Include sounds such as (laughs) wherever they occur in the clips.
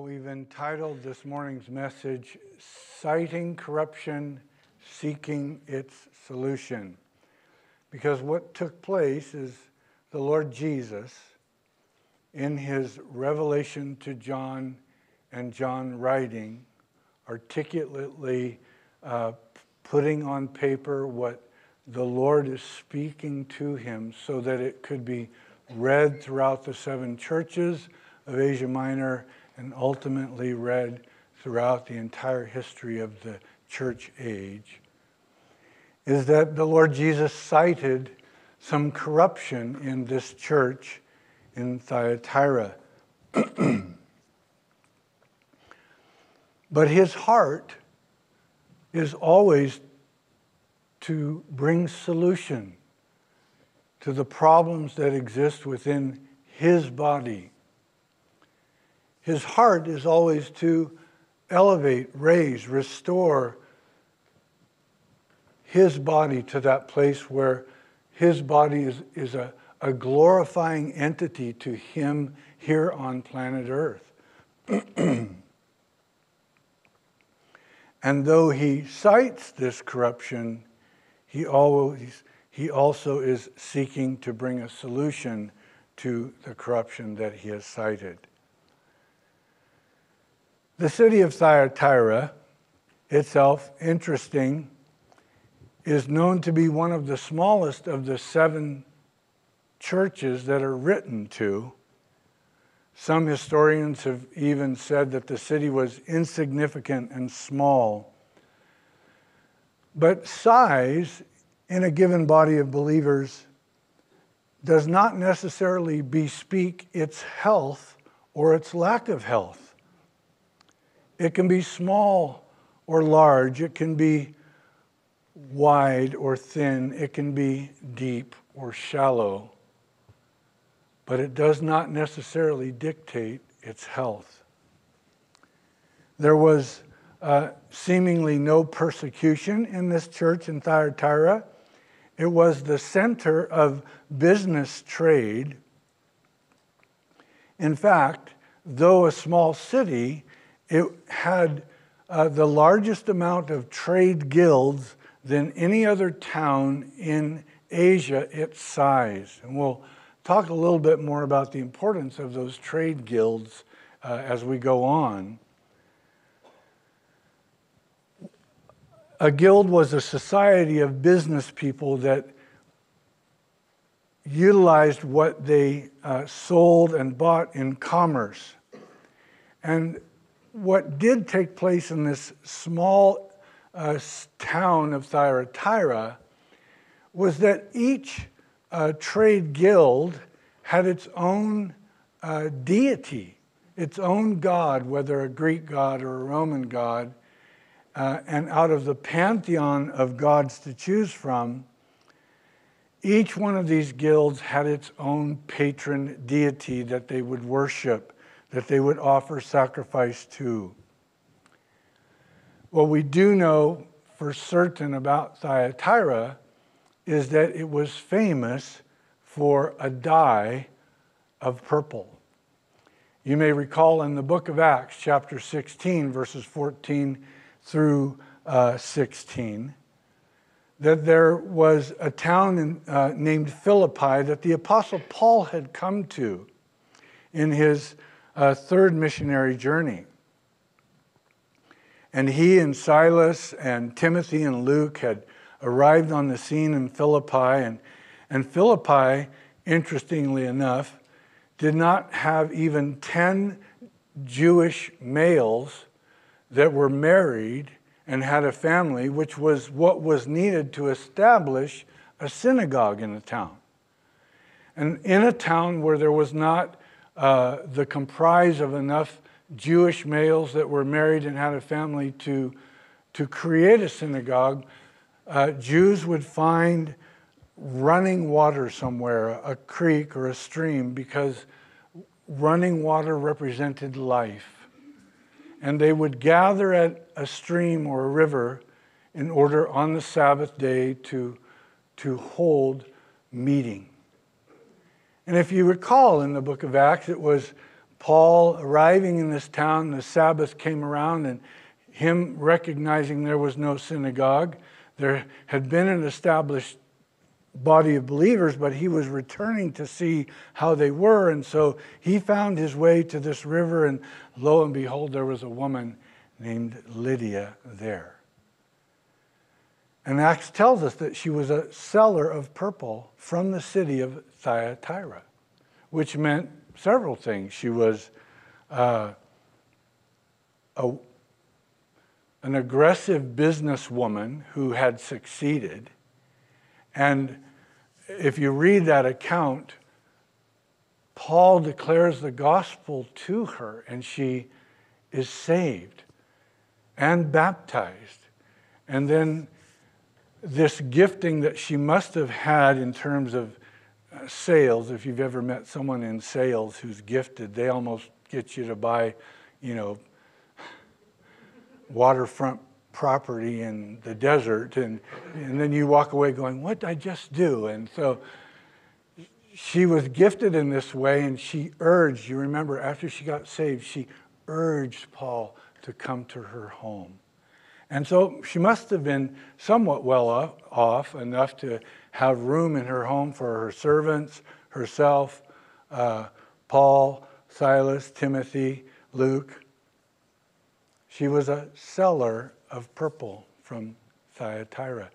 We've entitled this morning's message, Sighting Corruption, Seeking Its Solution. Because what took place is the Lord Jesus, in his revelation to John and John writing, articulately uh, putting on paper what the Lord is speaking to him so that it could be read throughout the seven churches of Asia Minor and ultimately read throughout the entire history of the church age, is that the Lord Jesus cited some corruption in this church in Thyatira. (clears throat) but his heart is always to bring solution to the problems that exist within his body his heart is always to elevate, raise, restore his body to that place where his body is, is a, a glorifying entity to him here on planet Earth. (clears throat) and though he cites this corruption, he, always, he also is seeking to bring a solution to the corruption that he has cited. The city of Thyatira itself, interesting, is known to be one of the smallest of the seven churches that are written to. Some historians have even said that the city was insignificant and small. But size in a given body of believers does not necessarily bespeak its health or its lack of health. It can be small or large, it can be wide or thin, it can be deep or shallow, but it does not necessarily dictate its health. There was uh, seemingly no persecution in this church in Thyatira. It was the center of business trade. In fact, though a small city, it had uh, the largest amount of trade guilds than any other town in Asia its size. And we'll talk a little bit more about the importance of those trade guilds uh, as we go on. A guild was a society of business people that utilized what they uh, sold and bought in commerce. And what did take place in this small uh, town of Thyatira was that each uh, trade guild had its own uh, deity, its own god, whether a Greek god or a Roman god. Uh, and out of the pantheon of gods to choose from, each one of these guilds had its own patron deity that they would worship that they would offer sacrifice to. What we do know for certain about Thyatira is that it was famous for a dye of purple. You may recall in the book of Acts, chapter 16, verses 14 through uh, 16, that there was a town in, uh, named Philippi that the Apostle Paul had come to in his a third missionary journey. And he and Silas and Timothy and Luke had arrived on the scene in Philippi. And, and Philippi, interestingly enough, did not have even 10 Jewish males that were married and had a family, which was what was needed to establish a synagogue in the town. And in a town where there was not uh, the comprise of enough Jewish males that were married and had a family to, to create a synagogue, uh, Jews would find running water somewhere, a creek or a stream, because running water represented life. And they would gather at a stream or a river in order on the Sabbath day to, to hold meeting. And if you recall in the book of Acts, it was Paul arriving in this town, the Sabbath came around, and him recognizing there was no synagogue. There had been an established body of believers, but he was returning to see how they were. And so he found his way to this river, and lo and behold, there was a woman named Lydia there. And Acts tells us that she was a seller of purple from the city of Thyatira, which meant several things. She was uh, a, an aggressive businesswoman who had succeeded. And if you read that account, Paul declares the gospel to her, and she is saved and baptized. And then this gifting that she must have had in terms of uh, sales, if you've ever met someone in sales who's gifted, they almost get you to buy, you know, waterfront property in the desert. And, and then you walk away going, What did I just do? And so she was gifted in this way, and she urged, you remember, after she got saved, she urged Paul to come to her home. And so she must have been somewhat well off, enough to have room in her home for her servants, herself, uh, Paul, Silas, Timothy, Luke. She was a seller of purple from Thyatira.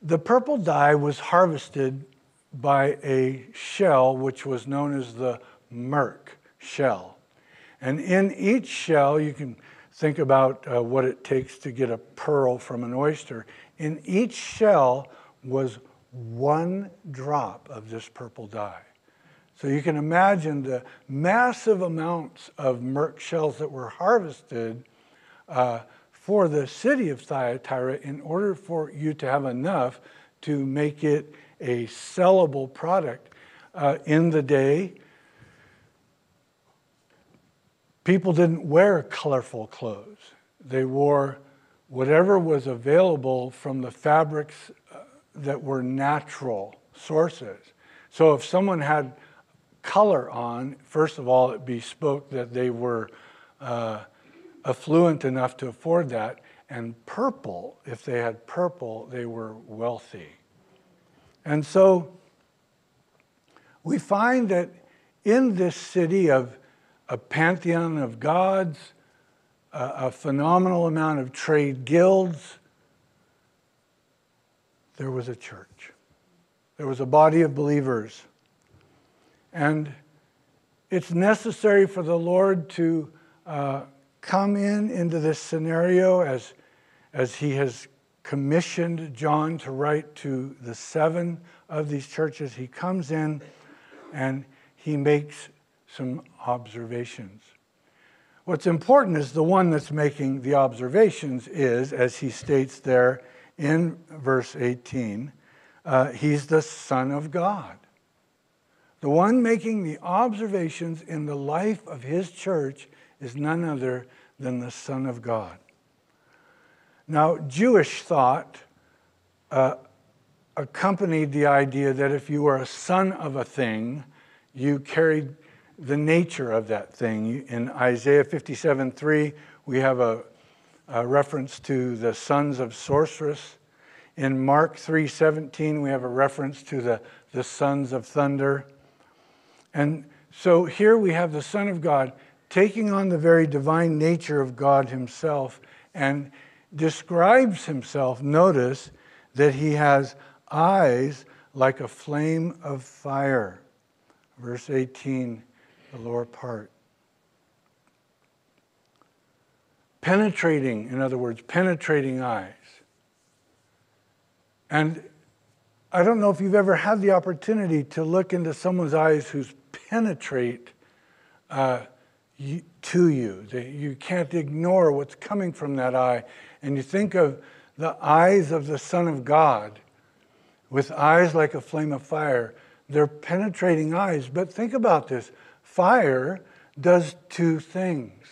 The purple dye was harvested by a shell which was known as the murex shell. And in each shell, you can think about uh, what it takes to get a pearl from an oyster. In each shell was one drop of this purple dye. So you can imagine the massive amounts of murex shells that were harvested uh, for the city of Thyatira in order for you to have enough to make it a sellable product. Uh, in the day, people didn't wear colorful clothes. They wore whatever was available from the fabrics uh, that were natural sources. So if someone had color on, first of all, it bespoke that they were uh, affluent enough to afford that. And purple, if they had purple, they were wealthy. And so we find that in this city of a pantheon of gods, a, a phenomenal amount of trade guilds, there was a church. There was a body of believers. And it's necessary for the Lord to uh, come in into this scenario as, as he has commissioned John to write to the seven of these churches. He comes in and he makes some observations. What's important is the one that's making the observations is, as he states there in verse 18, uh, he's the Son of God. The one making the observations in the life of his church is none other than the Son of God. Now, Jewish thought uh, accompanied the idea that if you were a son of a thing, you carried the nature of that thing. In Isaiah 57 3, we have a, a reference to the sons of sorceress. In Mark 3:17, we have a reference to the, the sons of thunder. And so here we have the Son of God taking on the very divine nature of God Himself and describes Himself. Notice that He has eyes like a flame of fire. Verse 18 the lower part. Penetrating, in other words, penetrating eyes. And I don't know if you've ever had the opportunity to look into someone's eyes who's penetrate uh, to you. You can't ignore what's coming from that eye. And you think of the eyes of the Son of God with eyes like a flame of fire. They're penetrating eyes. But think about this Fire does two things.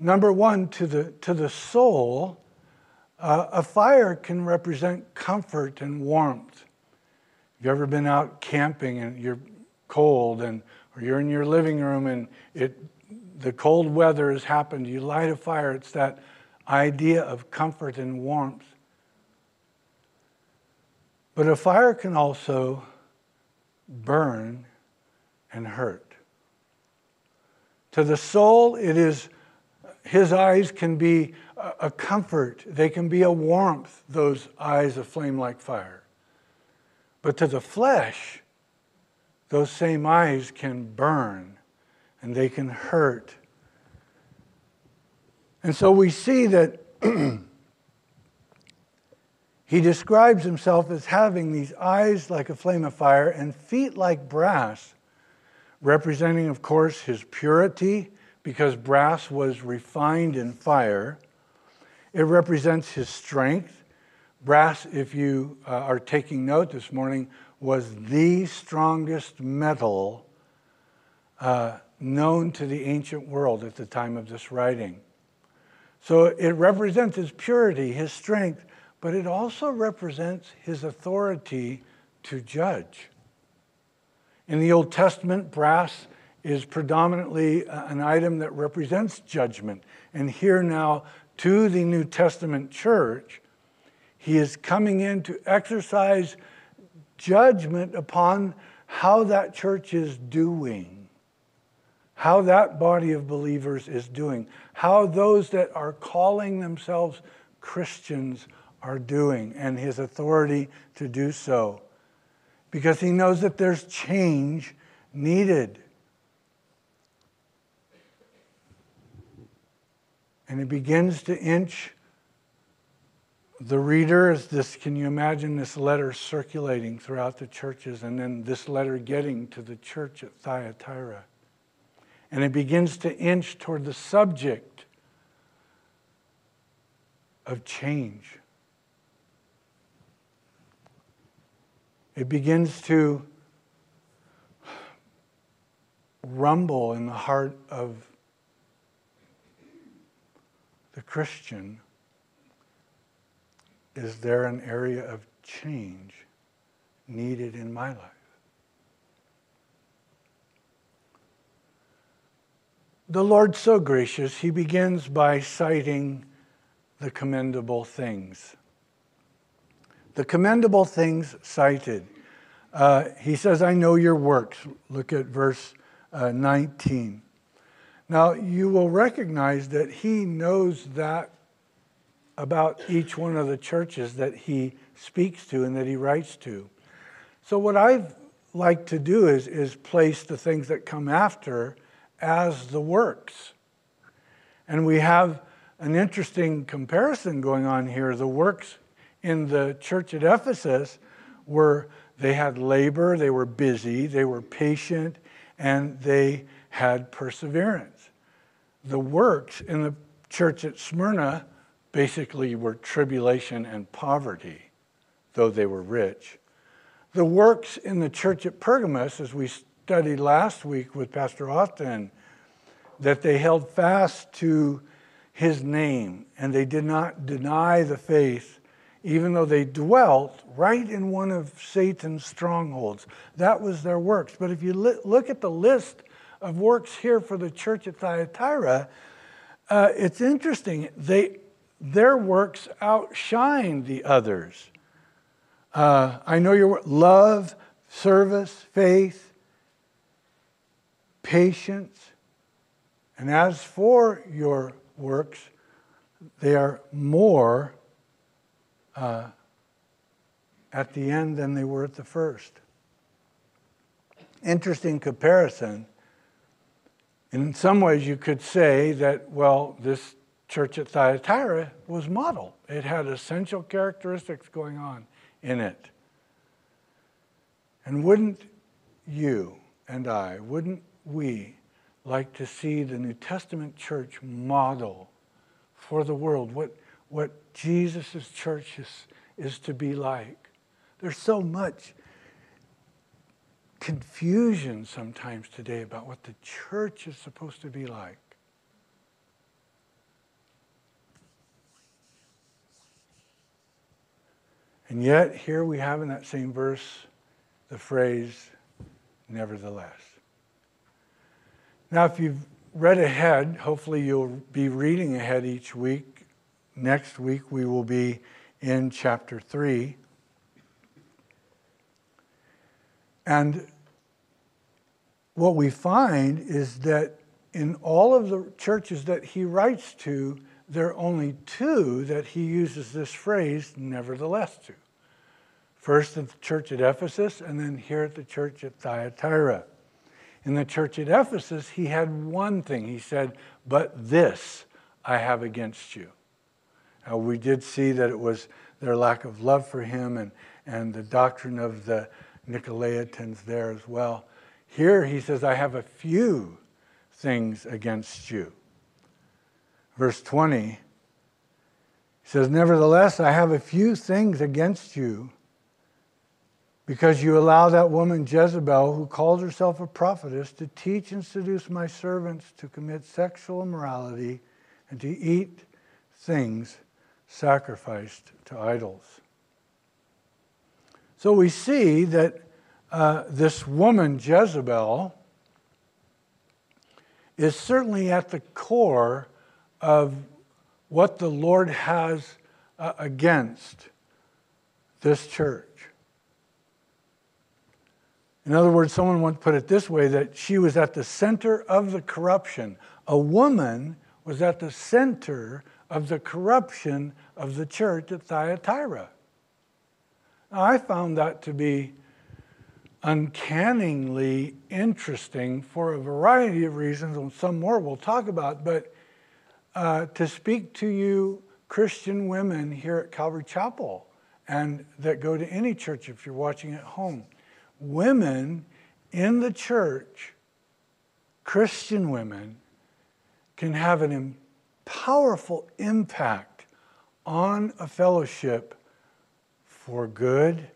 Number one, to the, to the soul, uh, a fire can represent comfort and warmth. You ever been out camping and you're cold and or you're in your living room and it, the cold weather has happened, you light a fire. It's that idea of comfort and warmth. But a fire can also burn and hurt. To the soul, it is, his eyes can be a comfort, they can be a warmth, those eyes of flame like fire. But to the flesh, those same eyes can burn and they can hurt. And so we see that (clears throat) he describes himself as having these eyes like a flame of fire and feet like brass, representing, of course, his purity, because brass was refined in fire. It represents his strength. Brass, if you uh, are taking note this morning, was the strongest metal uh, known to the ancient world at the time of this writing. So it represents his purity, his strength, but it also represents his authority to judge. In the Old Testament, brass is predominantly uh, an item that represents judgment. And here now, to the New Testament church, he is coming in to exercise judgment upon how that church is doing, how that body of believers is doing, how those that are calling themselves Christians are doing, and his authority to do so. Because he knows that there's change needed. And he begins to inch the reader is this can you imagine this letter circulating throughout the churches and then this letter getting to the church at Thyatira? And it begins to inch toward the subject of change. It begins to rumble in the heart of the Christian is there an area of change needed in my life? The Lord's so gracious, he begins by citing the commendable things. The commendable things cited. Uh, he says, I know your works. Look at verse uh, 19. Now, you will recognize that he knows that about each one of the churches that he speaks to and that he writes to. So, what I've like to do is, is place the things that come after as the works. And we have an interesting comparison going on here. The works in the church at Ephesus were they had labor, they were busy, they were patient, and they had perseverance. The works in the church at Smyrna basically were tribulation and poverty, though they were rich. The works in the church at Pergamos, as we studied last week with Pastor Austin, that they held fast to his name and they did not deny the faith, even though they dwelt right in one of Satan's strongholds. That was their works. But if you look at the list of works here for the church at Thyatira, uh, it's interesting. They their works outshine the others. Uh, I know your love, service, faith, patience. And as for your works, they are more uh, at the end than they were at the first. Interesting comparison. In some ways, you could say that, well, this church at Thyatira was model. It had essential characteristics going on in it. And wouldn't you and I, wouldn't we like to see the New Testament church model for the world what, what Jesus' church is, is to be like? There's so much confusion sometimes today about what the church is supposed to be like. And yet, here we have in that same verse the phrase, nevertheless. Now, if you've read ahead, hopefully you'll be reading ahead each week. Next week we will be in chapter 3. And what we find is that in all of the churches that he writes to, there are only two that he uses this phrase, nevertheless, to. First at the church at Ephesus, and then here at the church at Thyatira. In the church at Ephesus, he had one thing. He said, But this I have against you. Now, we did see that it was their lack of love for him and, and the doctrine of the Nicolaitans there as well. Here he says, I have a few things against you. Verse 20, he says, Nevertheless, I have a few things against you because you allow that woman Jezebel, who calls herself a prophetess, to teach and seduce my servants to commit sexual immorality and to eat things sacrificed to idols. So we see that uh, this woman, Jezebel, is certainly at the core of what the Lord has uh, against this church. In other words, someone once put it this way that she was at the center of the corruption. A woman was at the center of the corruption of the church at Thyatira. Now, I found that to be uncannily interesting for a variety of reasons, and some more we'll talk about. But uh, to speak to you, Christian women here at Calvary Chapel, and that go to any church if you're watching at home women in the church, Christian women, can have an powerful impact on a fellowship for good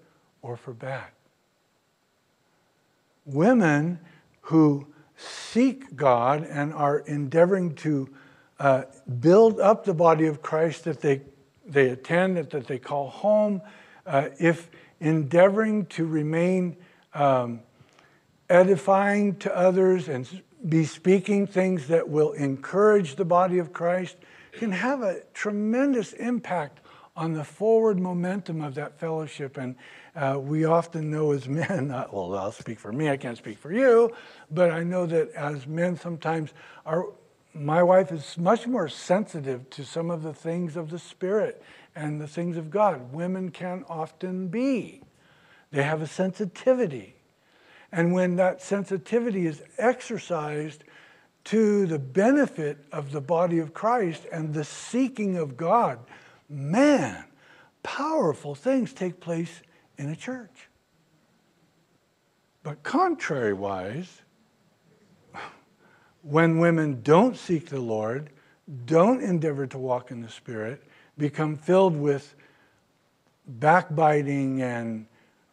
or for bad. Women who seek God and are endeavoring to uh, build up the body of Christ that they, they attend, that that they call home, uh, if endeavoring to remain um, edifying to others and be speaking things that will encourage the body of Christ can have a tremendous impact on the forward momentum of that fellowship. And uh, we often know as men, (laughs) uh, well, I'll speak for me, I can't speak for you, but I know that as men sometimes our my wife is much more sensitive to some of the things of the Spirit and the things of God. Women can often be. They have a sensitivity. And when that sensitivity is exercised to the benefit of the body of Christ and the seeking of God, man, powerful things take place in a church. But contrariwise, when women don't seek the Lord, don't endeavor to walk in the Spirit, become filled with backbiting and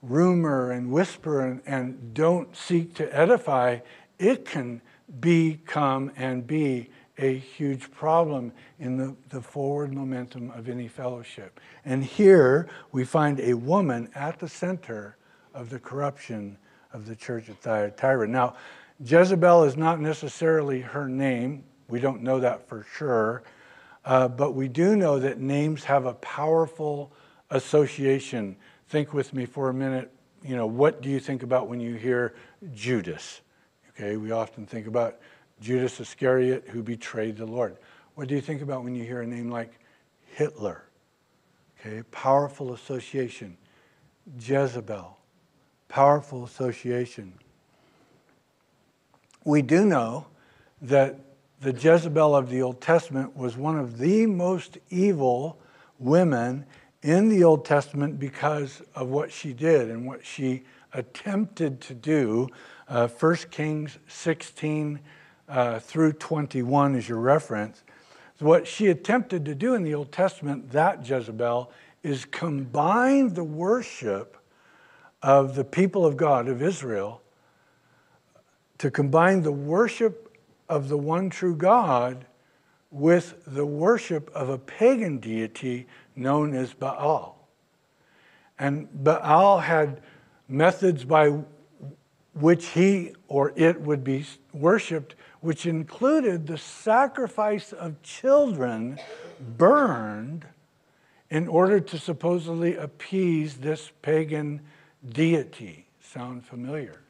rumor and whisper and, and don't seek to edify, it can become and be a huge problem in the, the forward momentum of any fellowship. And here we find a woman at the center of the corruption of the church at Thyatira. Now, Jezebel is not necessarily her name. We don't know that for sure. Uh, but we do know that names have a powerful association think with me for a minute. You know, what do you think about when you hear Judas? Okay, we often think about Judas Iscariot who betrayed the Lord. What do you think about when you hear a name like Hitler? Okay, powerful association. Jezebel, powerful association. We do know that the Jezebel of the Old Testament was one of the most evil women in the Old Testament because of what she did and what she attempted to do. Uh, 1 Kings 16 uh, through 21 is your reference. So what she attempted to do in the Old Testament, that Jezebel, is combine the worship of the people of God, of Israel, to combine the worship of the one true God with the worship of a pagan deity known as Baal. And Baal had methods by which he or it would be worshiped, which included the sacrifice of children burned in order to supposedly appease this pagan deity. Sound familiar?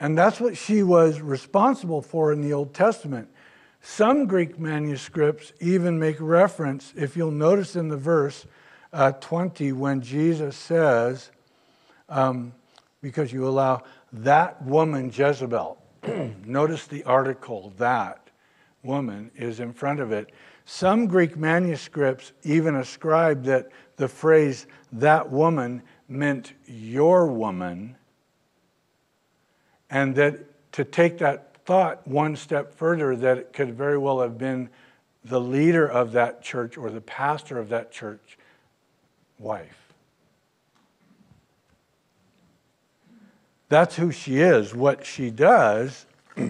And that's what she was responsible for in the Old Testament. Some Greek manuscripts even make reference, if you'll notice in the verse uh, 20, when Jesus says, um, because you allow that woman Jezebel, (clears throat) notice the article, that woman is in front of it. Some Greek manuscripts even ascribe that the phrase that woman meant your woman, and that to take that thought one step further, that it could very well have been the leader of that church or the pastor of that church wife. That's who she is. What she does (clears throat)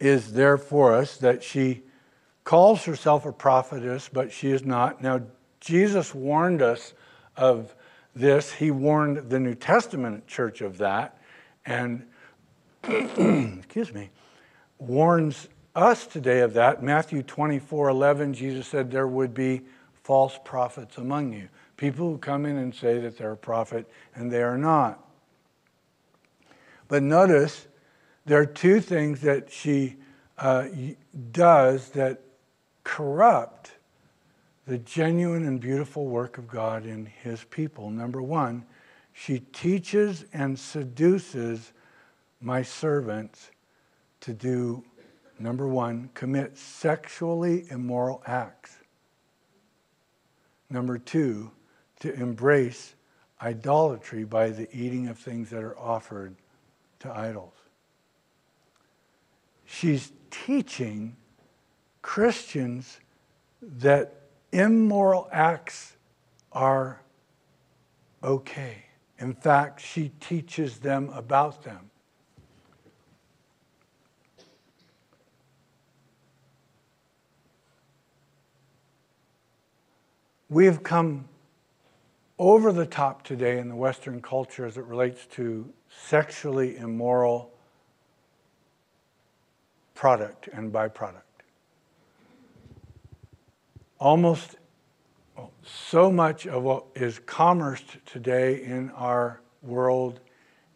is there for us that she calls herself a prophetess, but she is not. Now, Jesus warned us of this. He warned the New Testament church of that, and, (clears throat) excuse me, warns us today of that. Matthew 24 11, Jesus said there would be false prophets among you. People who come in and say that they're a prophet and they are not. But notice there are two things that she uh, does that corrupt the genuine and beautiful work of God in his people. Number one, she teaches and seduces my servants to do, number one, commit sexually immoral acts. Number two, to embrace idolatry by the eating of things that are offered to idols. She's teaching Christians that immoral acts are okay. In fact, she teaches them about them. We have come over the top today in the Western culture as it relates to sexually immoral product and byproduct. Almost so much of what is commerced today in our world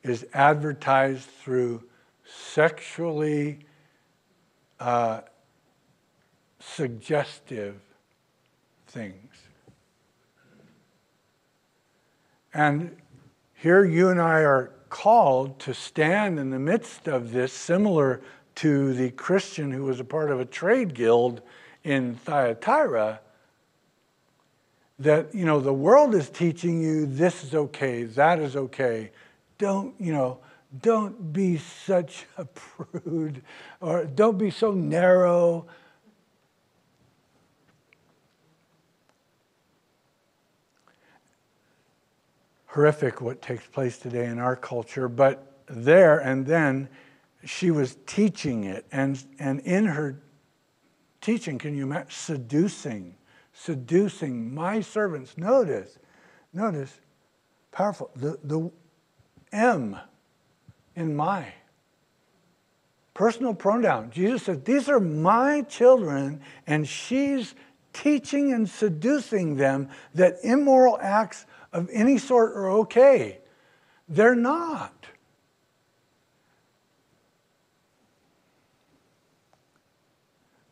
is advertised through sexually uh, suggestive things. And here you and I are called to stand in the midst of this, similar to the Christian who was a part of a trade guild in Thyatira. That, you know, the world is teaching you this is okay, that is okay. Don't, you know, don't be such a prude or don't be so narrow. Horrific what takes place today in our culture, but there and then she was teaching it. And, and in her teaching, can you imagine? Seducing, seducing my servants. Notice, notice, powerful. The, the M in my personal pronoun. Jesus said, These are my children, and she's teaching and seducing them that immoral acts of any sort are okay. They're not.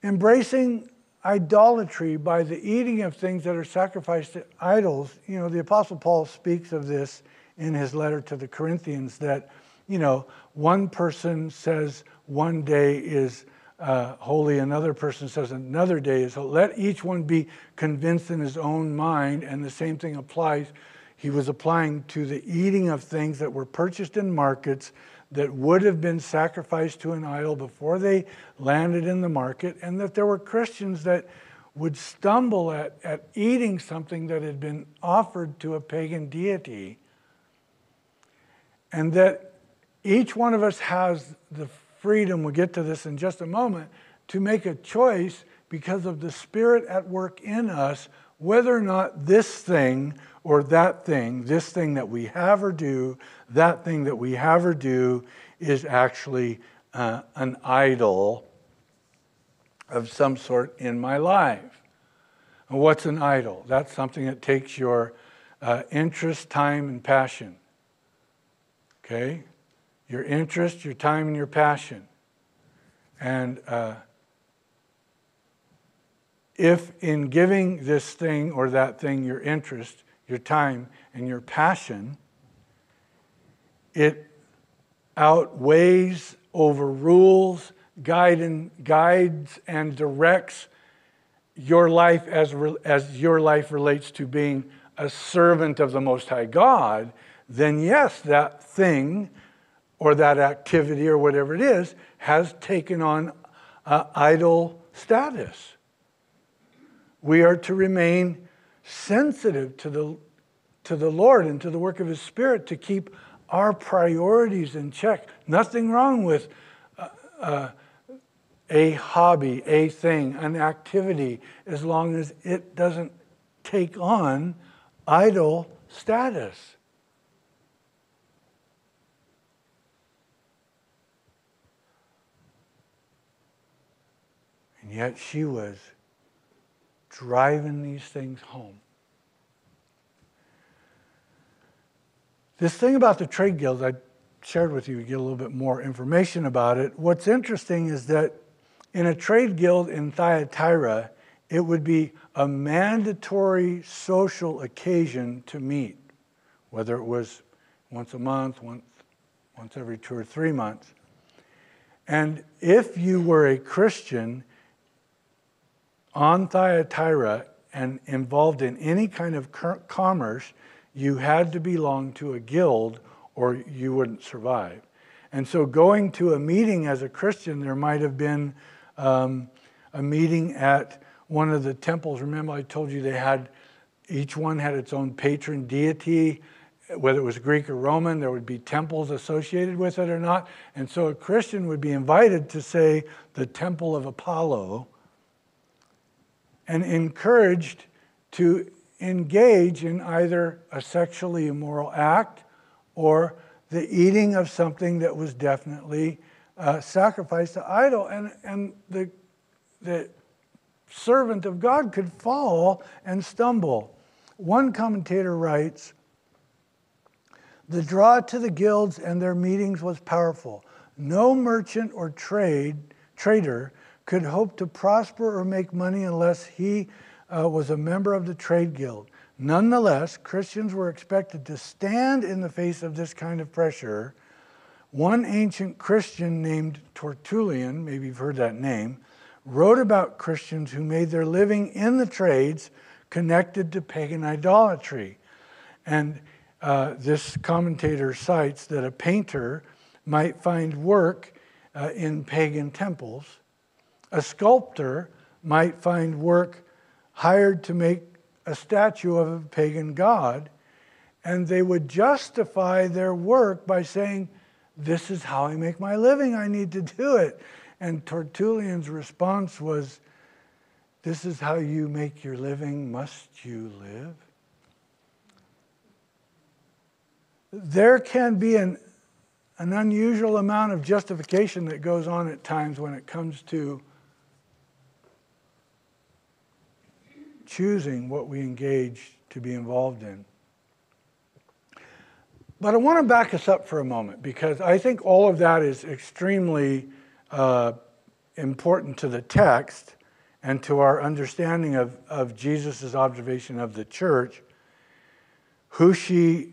Embracing idolatry by the eating of things that are sacrificed to idols, you know, the Apostle Paul speaks of this in his letter to the Corinthians that, you know, one person says one day is uh, holy, another person says another day is holy. Let each one be convinced in his own mind, and the same thing applies. He was applying to the eating of things that were purchased in markets that would have been sacrificed to an idol before they landed in the market, and that there were Christians that would stumble at, at eating something that had been offered to a pagan deity, and that each one of us has the freedom, we'll get to this in just a moment, to make a choice because of the Spirit at work in us, whether or not this thing or that thing, this thing that we have or do, that thing that we have or do is actually uh, an idol of some sort in my life. And what's an idol? That's something that takes your uh, interest, time, and passion. Okay? Your interest, your time, and your passion. And uh, if in giving this thing or that thing your interest, your time, and your passion, it outweighs, overrules, guide guides, and directs your life as, as your life relates to being a servant of the Most High God, then yes, that thing or that activity or whatever it is has taken on uh, idol status. We are to remain sensitive to the, to the Lord and to the work of His Spirit to keep our priorities in check. Nothing wrong with uh, uh, a hobby, a thing, an activity, as long as it doesn't take on idol status. And yet she was driving these things home. This thing about the trade guilds, I shared with you, to get a little bit more information about it. What's interesting is that in a trade guild in Thyatira, it would be a mandatory social occasion to meet, whether it was once a month, once, once every two or three months. And if you were a Christian, on Thyatira and involved in any kind of commerce, you had to belong to a guild or you wouldn't survive. And so, going to a meeting as a Christian, there might have been um, a meeting at one of the temples. Remember, I told you they had each one had its own patron deity, whether it was Greek or Roman, there would be temples associated with it or not. And so, a Christian would be invited to, say, the temple of Apollo and encouraged to engage in either a sexually immoral act or the eating of something that was definitely uh, sacrificed to idol. And, and the, the servant of God could fall and stumble. One commentator writes The draw to the guilds and their meetings was powerful. No merchant or trade, trader could hope to prosper or make money unless he uh, was a member of the trade guild. Nonetheless, Christians were expected to stand in the face of this kind of pressure. One ancient Christian named Tertullian, maybe you've heard that name, wrote about Christians who made their living in the trades connected to pagan idolatry. And uh, this commentator cites that a painter might find work uh, in pagan temples a sculptor might find work hired to make a statue of a pagan god, and they would justify their work by saying, This is how I make my living, I need to do it. And Tertullian's response was, This is how you make your living, must you live? There can be an, an unusual amount of justification that goes on at times when it comes to choosing what we engage to be involved in. But I want to back us up for a moment because I think all of that is extremely uh, important to the text and to our understanding of, of Jesus' observation of the church, who she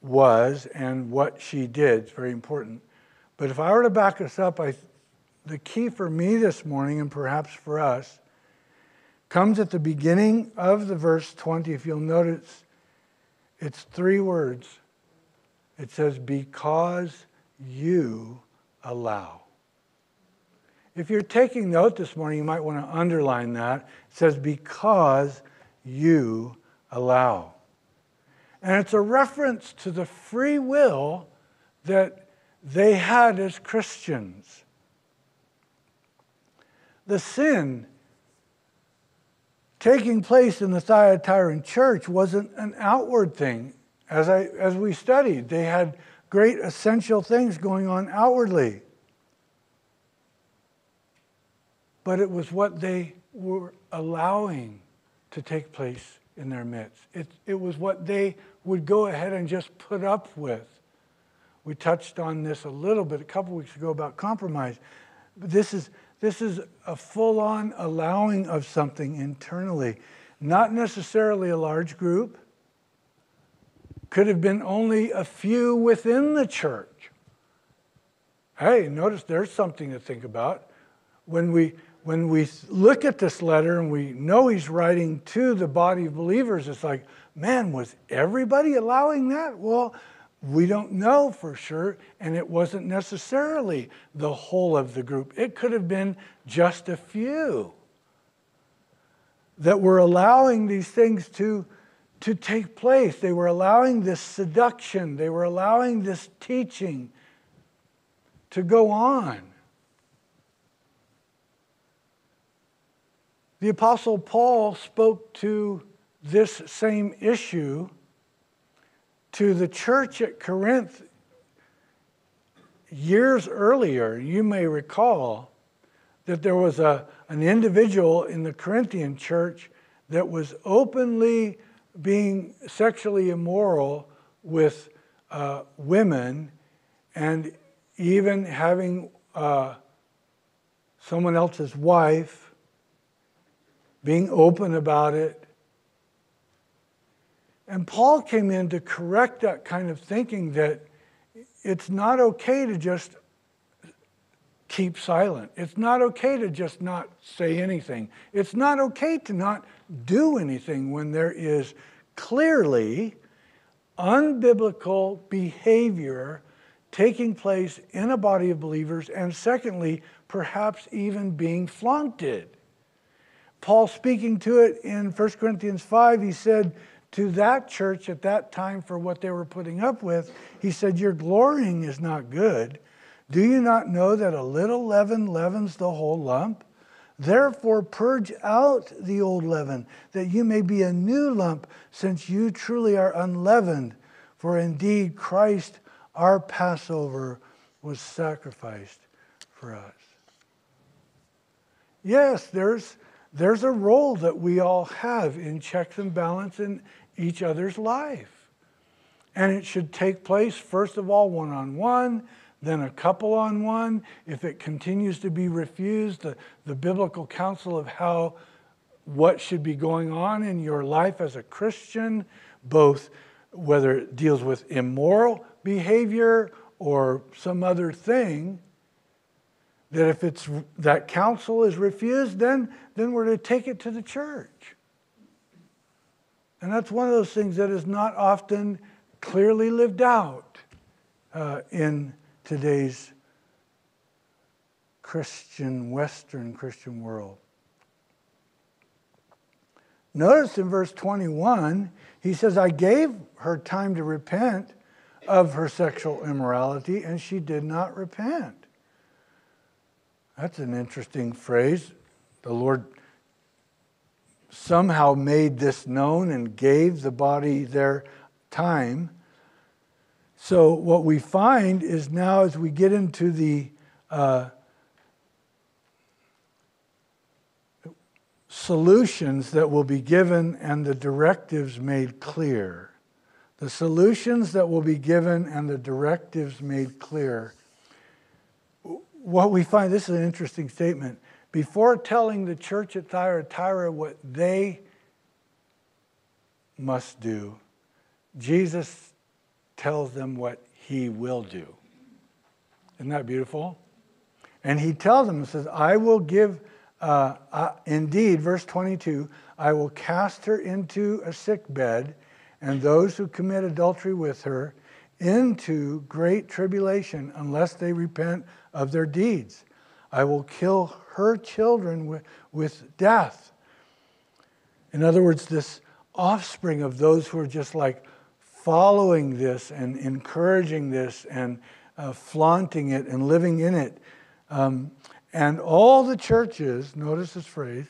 was and what she did. It's very important. But if I were to back us up, I, the key for me this morning, and perhaps for us, comes at the beginning of the verse 20. If you'll notice, it's three words. It says, Because you allow. If you're taking note this morning, you might want to underline that. It says, Because you allow. And it's a reference to the free will that they had as Christians. The sin taking place in the Thyatiran church wasn't an outward thing. As, I, as we studied, they had great essential things going on outwardly. But it was what they were allowing to take place in their midst. It, it was what they would go ahead and just put up with. We touched on this a little bit a couple weeks ago about compromise. But this is, this is a full on allowing of something internally, not necessarily a large group, could have been only a few within the church. Hey, notice there's something to think about. When we, when we look at this letter and we know he's writing to the body of believers, it's like, man, was everybody allowing that? Well, we don't know for sure, and it wasn't necessarily the whole of the group. It could have been just a few that were allowing these things to, to take place. They were allowing this seduction, they were allowing this teaching to go on. The Apostle Paul spoke to this same issue to the church at Corinth years earlier. You may recall that there was a, an individual in the Corinthian church that was openly being sexually immoral with uh, women and even having uh, someone else's wife being open about it. And Paul came in to correct that kind of thinking that it's not okay to just keep silent. It's not okay to just not say anything. It's not okay to not do anything when there is clearly unbiblical behavior taking place in a body of believers, and secondly, perhaps even being flaunted. Paul speaking to it in 1 Corinthians 5, he said to that church at that time for what they were putting up with, he said, Your glorying is not good. Do you not know that a little leaven leavens the whole lump? Therefore, purge out the old leaven, that you may be a new lump, since you truly are unleavened. For indeed, Christ, our Passover, was sacrificed for us. Yes, there's there's a role that we all have in checks and balance in each other's life. And it should take place, first of all, one on one, then a couple on one. If it continues to be refused, the, the biblical counsel of how what should be going on in your life as a Christian, both whether it deals with immoral behavior or some other thing, that if it's that counsel is refused, then, then we're to take it to the church. And that's one of those things that is not often clearly lived out uh, in today's Christian, Western Christian world. Notice in verse 21, he says, I gave her time to repent of her sexual immorality, and she did not repent. That's an interesting phrase. The Lord somehow made this known and gave the body their time. So, what we find is now as we get into the uh, solutions that will be given and the directives made clear, the solutions that will be given and the directives made clear what we find this is an interesting statement. Before telling the church at Thyatira what they must do, Jesus tells them what he will do. Isn't that beautiful? And he tells them, he says, I will give, uh, uh, indeed, verse 22, I will cast her into a sick bed, and those who commit adultery with her into great tribulation unless they repent of their deeds. I will kill her children with, death. In other words, this offspring of those who are just like following this and encouraging this and uh, flaunting it and living in it. Um, and all the churches, notice this phrase,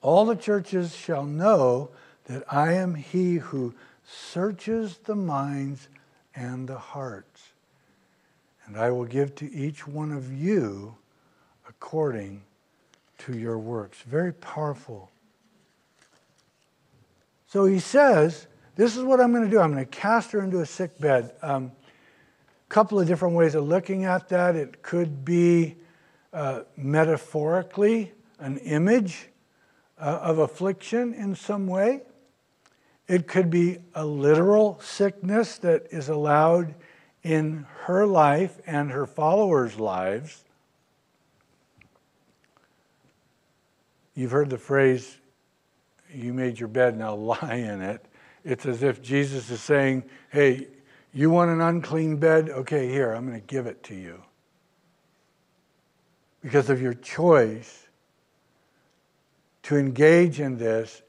all the churches shall know that I am he who searches the minds and the hearts. And I will give to each one of you according to your works. Very powerful. So he says, This is what I'm going to do. I'm going to cast her into a sick bed. A um, couple of different ways of looking at that. It could be uh, metaphorically an image uh, of affliction in some way. It could be a literal sickness that is allowed in her life and her followers' lives. You've heard the phrase, you made your bed, now (laughs) lie in it. It's as if Jesus is saying, hey, you want an unclean bed? Okay, here, I'm going to give it to you. Because of your choice to engage in this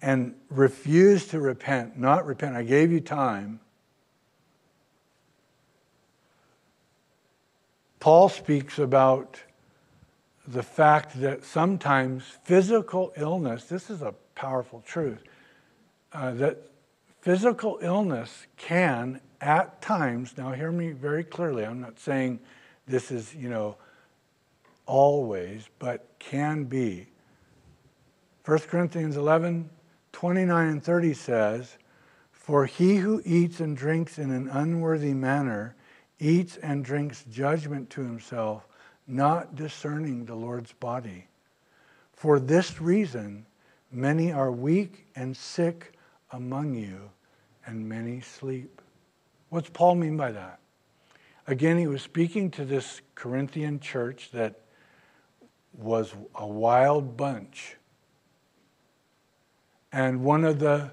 and refuse to repent, not repent, I gave you time. Paul speaks about the fact that sometimes physical illness, this is a powerful truth, uh, that physical illness can at times, now hear me very clearly, I'm not saying this is, you know, always, but can be. 1 Corinthians 11, 29 and 30 says, For he who eats and drinks in an unworthy manner eats and drinks judgment to himself not discerning the Lord's body. For this reason, many are weak and sick among you, and many sleep. What's Paul mean by that? Again, he was speaking to this Corinthian church that was a wild bunch. And one of the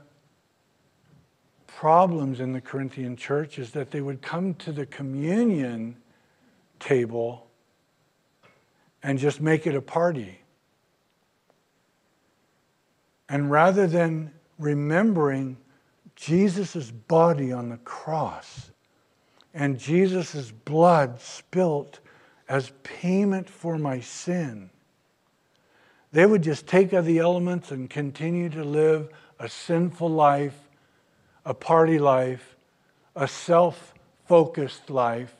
problems in the Corinthian church is that they would come to the communion table and just make it a party. And rather than remembering Jesus' body on the cross and Jesus' blood spilt as payment for my sin, they would just take of the elements and continue to live a sinful life, a party life, a self focused life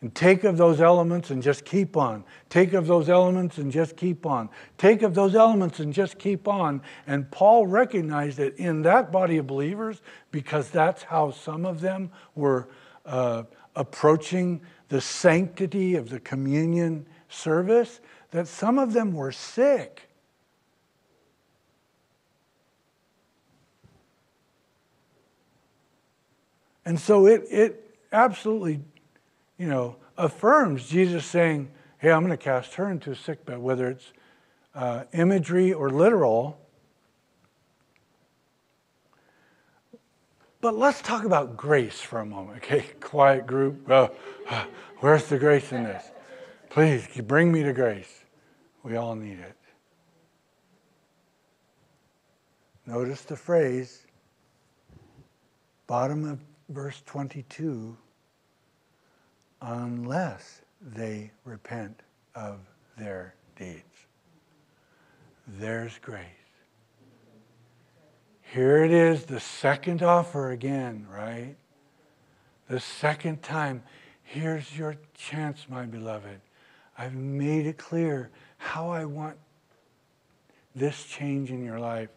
and take of those elements and just keep on. Take of those elements and just keep on. Take of those elements and just keep on. And Paul recognized that in that body of believers, because that's how some of them were uh, approaching the sanctity of the communion service, that some of them were sick. And so it, it absolutely you know, affirms Jesus saying, hey, I'm going to cast her into a sick bed, whether it's uh, imagery or literal. But let's talk about grace for a moment, okay? (laughs) Quiet group. Oh, (sighs) where's the grace in this? Please bring me to grace. We all need it. Notice the phrase, bottom of verse 22 unless they repent of their deeds. There's grace. Here it is, the second offer again, right? The second time. Here's your chance, my beloved. I've made it clear how I want this change in your life.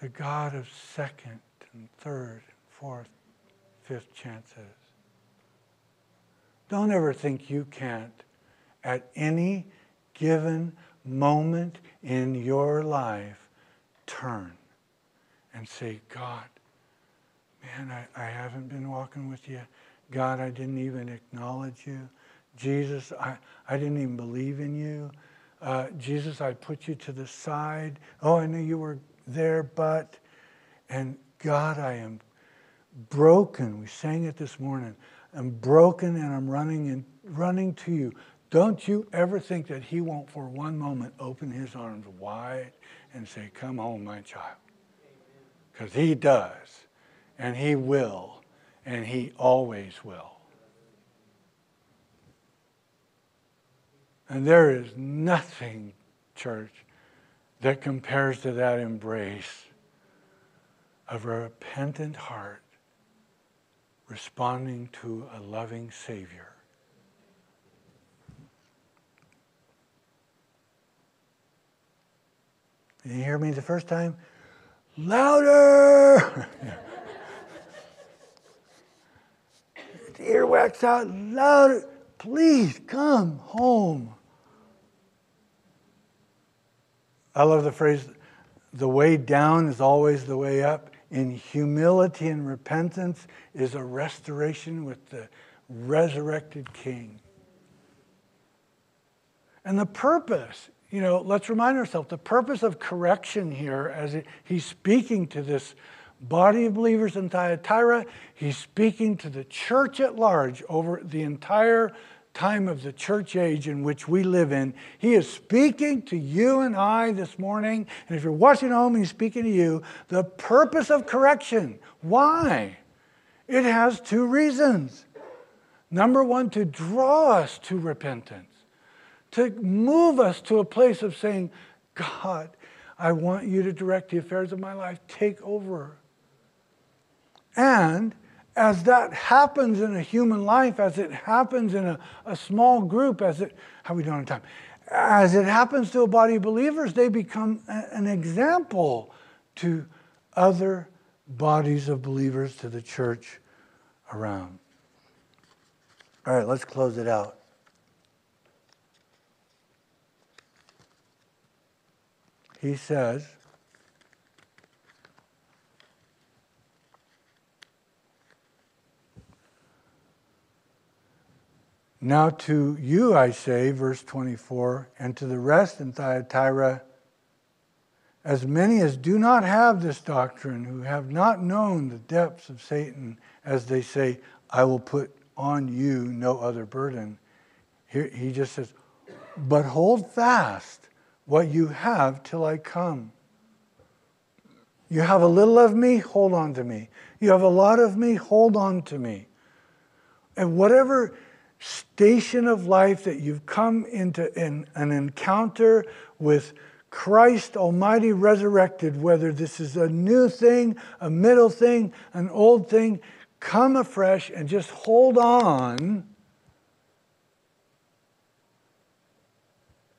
The God of second third, fourth, fifth chances. Don't ever think you can't, at any given moment in your life, turn and say, God, man, I, I haven't been walking with you. God, I didn't even acknowledge you. Jesus, I, I didn't even believe in you. Uh, Jesus, I put you to the side. Oh, I knew you were there, but, and God, I am broken. We sang it this morning. I'm broken and I'm running and running to you. Don't you ever think that he won't for one moment open his arms wide and say, Come home, my child. Because he does, and he will, and he always will. And there is nothing, church, that compares to that embrace of a repentant heart responding to a loving Savior. Did you hear me the first time? Louder! (laughs) earwax out louder. Please come home. I love the phrase, the way down is always the way up. In humility and repentance is a restoration with the resurrected King. And the purpose, you know, let's remind ourselves the purpose of correction here, as he's speaking to this body of believers in Thyatira, he's speaking to the church at large over the entire time of the church age in which we live in. He is speaking to you and I this morning. And if you're watching home, he's speaking to you. The purpose of correction. Why? It has two reasons. Number one, to draw us to repentance, to move us to a place of saying, God, I want you to direct the affairs of my life. Take over. And as that happens in a human life, as it happens in a, a small group, as it, how we doing on time? As it happens to a body of believers, they become a, an example to other bodies of believers, to the church around. All right, let's close it out. He says, Now to you I say, verse 24, and to the rest in Thyatira, as many as do not have this doctrine, who have not known the depths of Satan, as they say, I will put on you no other burden. Here, he just says, but hold fast what you have till I come. You have a little of me, hold on to me. You have a lot of me, hold on to me. And whatever station of life that you've come into an, an encounter with Christ Almighty resurrected, whether this is a new thing, a middle thing, an old thing, come afresh and just hold on.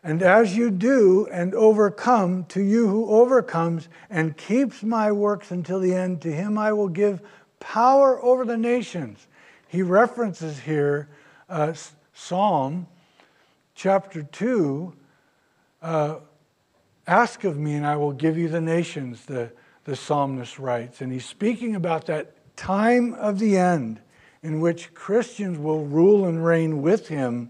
And as you do and overcome, to you who overcomes and keeps my works until the end, to him I will give power over the nations. He references here uh, Psalm chapter 2 uh, Ask of me, and I will give you the nations, the, the psalmist writes. And he's speaking about that time of the end in which Christians will rule and reign with him.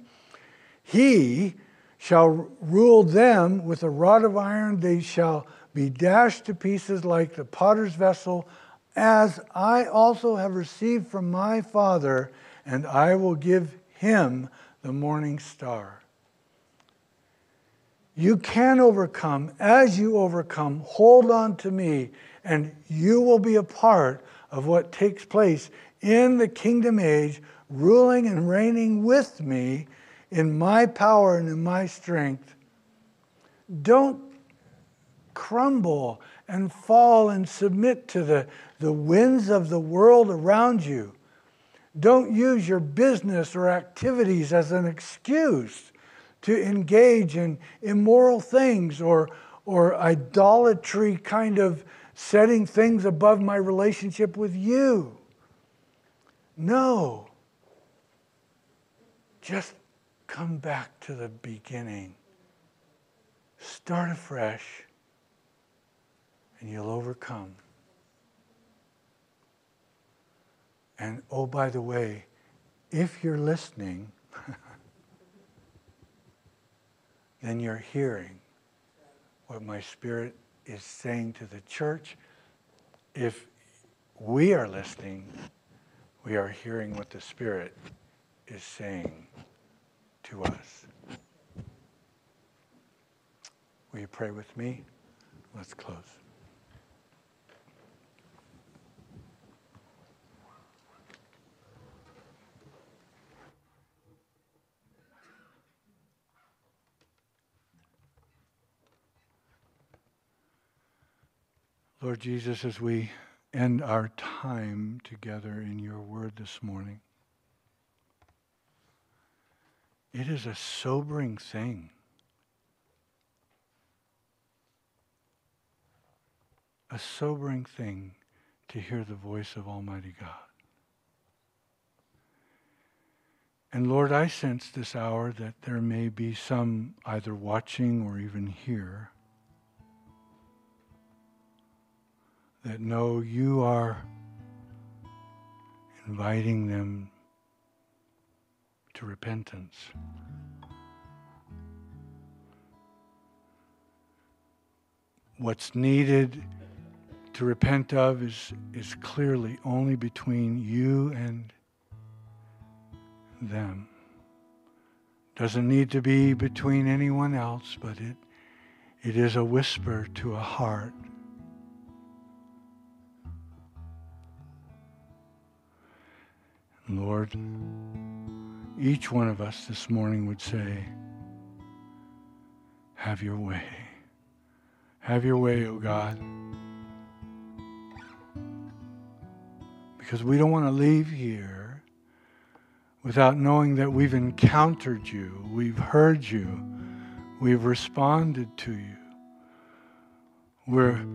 He shall rule them with a rod of iron, they shall be dashed to pieces like the potter's vessel, as I also have received from my Father, and I will give him the morning star. You can overcome. As you overcome, hold on to me, and you will be a part of what takes place in the kingdom age, ruling and reigning with me in my power and in my strength. Don't crumble and fall and submit to the, the winds of the world around you. Don't use your business or activities as an excuse to engage in immoral things or, or idolatry kind of setting things above my relationship with you. No. Just come back to the beginning. Start afresh, and you'll overcome. And oh, by the way, if you're listening, (laughs) then you're hearing what my spirit is saying to the church. If we are listening, we are hearing what the Spirit is saying to us. Will you pray with me? Let's close. Lord Jesus, as we end our time together in your word this morning, it is a sobering thing. A sobering thing to hear the voice of Almighty God. And Lord, I sense this hour that there may be some either watching or even here that know you are inviting them to repentance. What's needed to repent of is, is clearly only between you and them. Doesn't need to be between anyone else, but it, it is a whisper to a heart. Lord, each one of us this morning would say, Have your way. Have your way, O oh God. Because we don't want to leave here without knowing that we've encountered you, we've heard you, we've responded to you. We're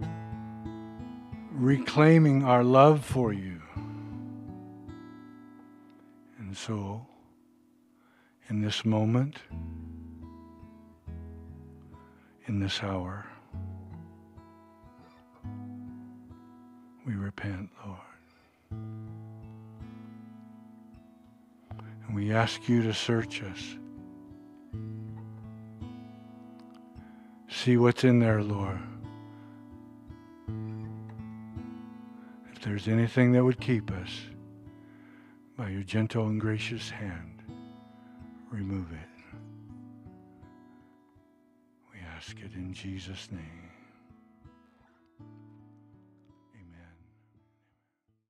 reclaiming our love for you. And so, in this moment, in this hour, we repent, Lord. And we ask you to search us. See what's in there, Lord. If there's anything that would keep us, by your gentle and gracious hand, remove it. We ask it in Jesus' name.